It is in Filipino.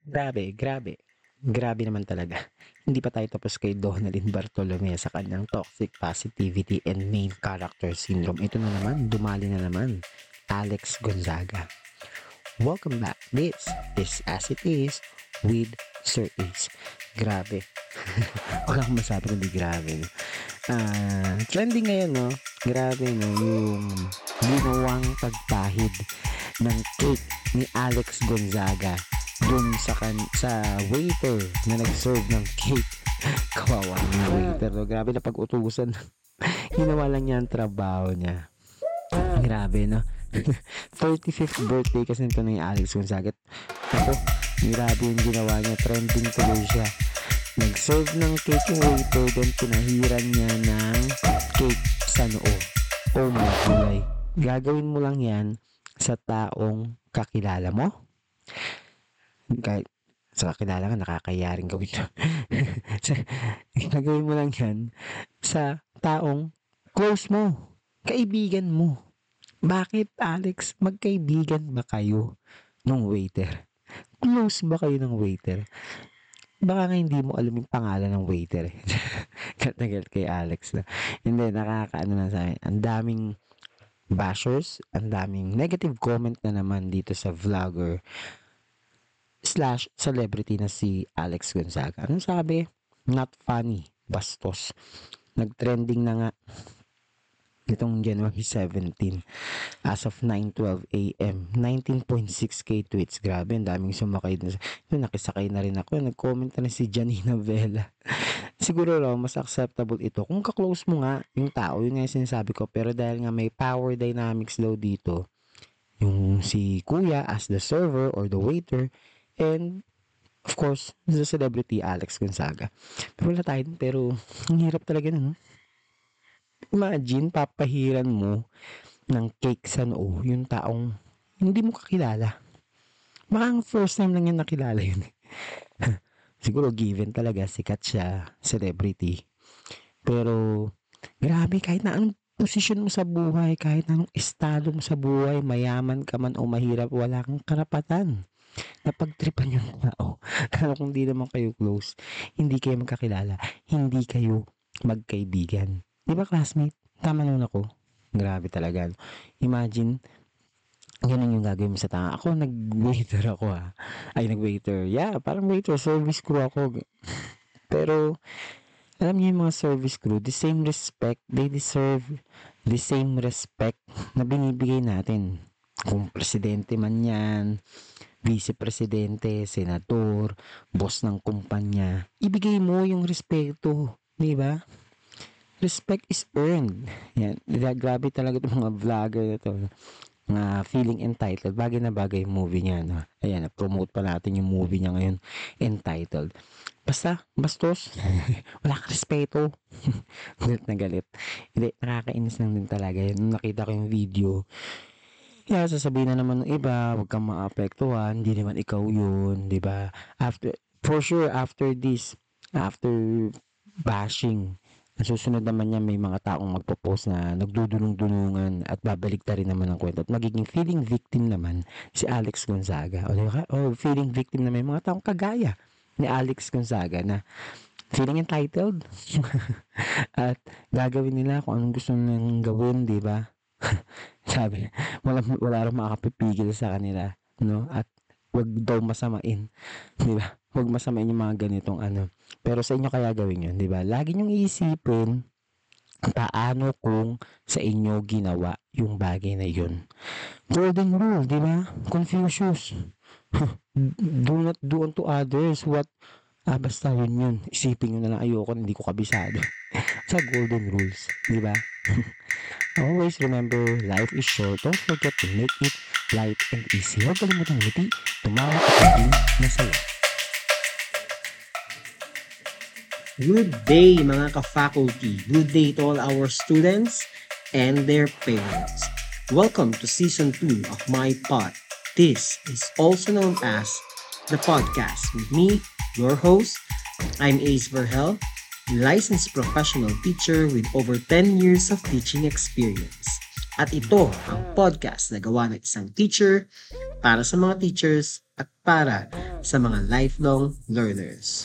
Grabe, grabe. Grabe naman talaga. Hindi pa tayo tapos kay Donalyn Bartolome sa kanyang toxic positivity and main character syndrome. Ito na naman, dumali na naman. Alex Gonzaga. Welcome back. This is As It Is with Sir Ace. Grabe. Wala akong masabi kundi grabe. Ah, trending ngayon, no? Grabe, no? Yung ginawang pagpahid ng cake ni Alex Gonzaga dun sa kan sa waiter na nag-serve ng cake. Kawawa yung waiter. No? Grabe na pag-utusan. Ginawa lang niya ang trabaho niya. Grabe, no? 35th birthday kasi nito na yung Alex Gonzaga. Ako, grabe yung ginawa niya. Trending tuloy siya. Nag-serve ng cake yung waiter, then pinahiran niya ng cake sa noo. Oh my God. Gagawin mo lang yan sa taong kakilala mo. Kahit sa kakilala ka, nakakaya rin gawin to. Sa- gagawin mo lang yan sa taong close mo. Kaibigan mo. Bakit, Alex? Magkaibigan ba kayo nung waiter? Close ba kayo ng waiter? Baka nga hindi mo alam yung pangalan ng waiter. Gat na gat kay Alex na. Hindi, nakakaano na sa akin. Ang daming bashers, ang daming negative comment na naman dito sa vlogger slash celebrity na si Alex Gonzaga. Anong sabi? Not funny. Bastos. Nag-trending na nga itong January 17 as of 9.12 a.m. 19.6k tweets. Grabe, ang daming sumakay. Na, yun, nakisakay na rin ako. Nag-comment na si Janina Vela. Siguro raw, mas acceptable ito. Kung ka-close mo nga yung tao, yun nga yung sinasabi ko. Pero dahil nga may power dynamics daw dito, yung si kuya as the server or the waiter, and of course, the celebrity Alex Gonzaga. Wala tayo, pero ang hirap talaga nun. no? Imagine, papahiran mo ng cake sa noo yung taong hindi mo kakilala. Baka ang first time lang yan nakilala yun. Siguro given talaga, sikat siya, celebrity. Pero, grabe, kahit na anong posisyon mo sa buhay, kahit anong estado mo sa buhay, mayaman ka man o mahirap, wala kang karapatan na pagtripan yung tao. Kaya kung di naman kayo close, hindi kayo magkakilala, hindi kayo magkaibigan. Di ba classmate? Tama naman ako. Grabe talaga. Imagine, ganun yung gagawin mo sa tanga. Ako, nag-waiter ako ha. Ay, nag-waiter. Yeah, parang waiter. Service crew ako. Pero, alam niyo yung mga service crew, the same respect, they deserve the same respect na binibigay natin. Kung presidente man yan, vice-presidente, senador, boss ng kumpanya, ibigay mo yung respeto. Di ba? Respect is earned. Yan. Gra- Grabe talaga itong mga vlogger na to. Mga feeling entitled. Bagay na bagay yung movie niya. No? Ayan, promote pa natin yung movie niya ngayon. Entitled. Basta, bastos. Wala ka respeto. galit na galit. Hindi, nakakainis lang din talaga. Nung nakita ko yung video, kaya sasabihin na naman ng iba, huwag kang maapektuhan, hindi naman ikaw yun, di ba? After, for sure, after this, after bashing, susunod naman niya may mga taong magpo-post na nagdudulong-dulungan at babalik rin naman ang kwento at magiging feeling victim naman si Alex Gonzaga. O, di ba? o feeling victim na may mga taong kagaya ni Alex Gonzaga na feeling entitled at gagawin nila kung anong gusto nilang gawin, di ba? Sabi, wala wala rin makakapipigil sa kanila, no? At wag daw masamain, di ba? Wag masamain yung mga ganitong ano. Pero sa inyo kaya gawin yun, di ba? Lagi niyong iisipin paano kung sa inyo ginawa yung bagay na yun. Golden rule, di ba? Confucius. do not do unto others what Ah, basta yun yun. Isipin nyo na lang ayoko, hindi ko kabisado. sa golden rules, di ba? Always remember, life is short. Don't forget to make it light and easy. Huwag kalimutang ngiti, tumawa at maging masaya. Good day mga ka-faculty. Good day to all our students and their parents. Welcome to season 2 of my pod. This is also known as the podcast with me, your host. I'm Ace Verhel, licensed professional teacher with over 10 years of teaching experience. At ito ang podcast na gawa ng isang teacher para sa mga teachers at para sa mga lifelong learners.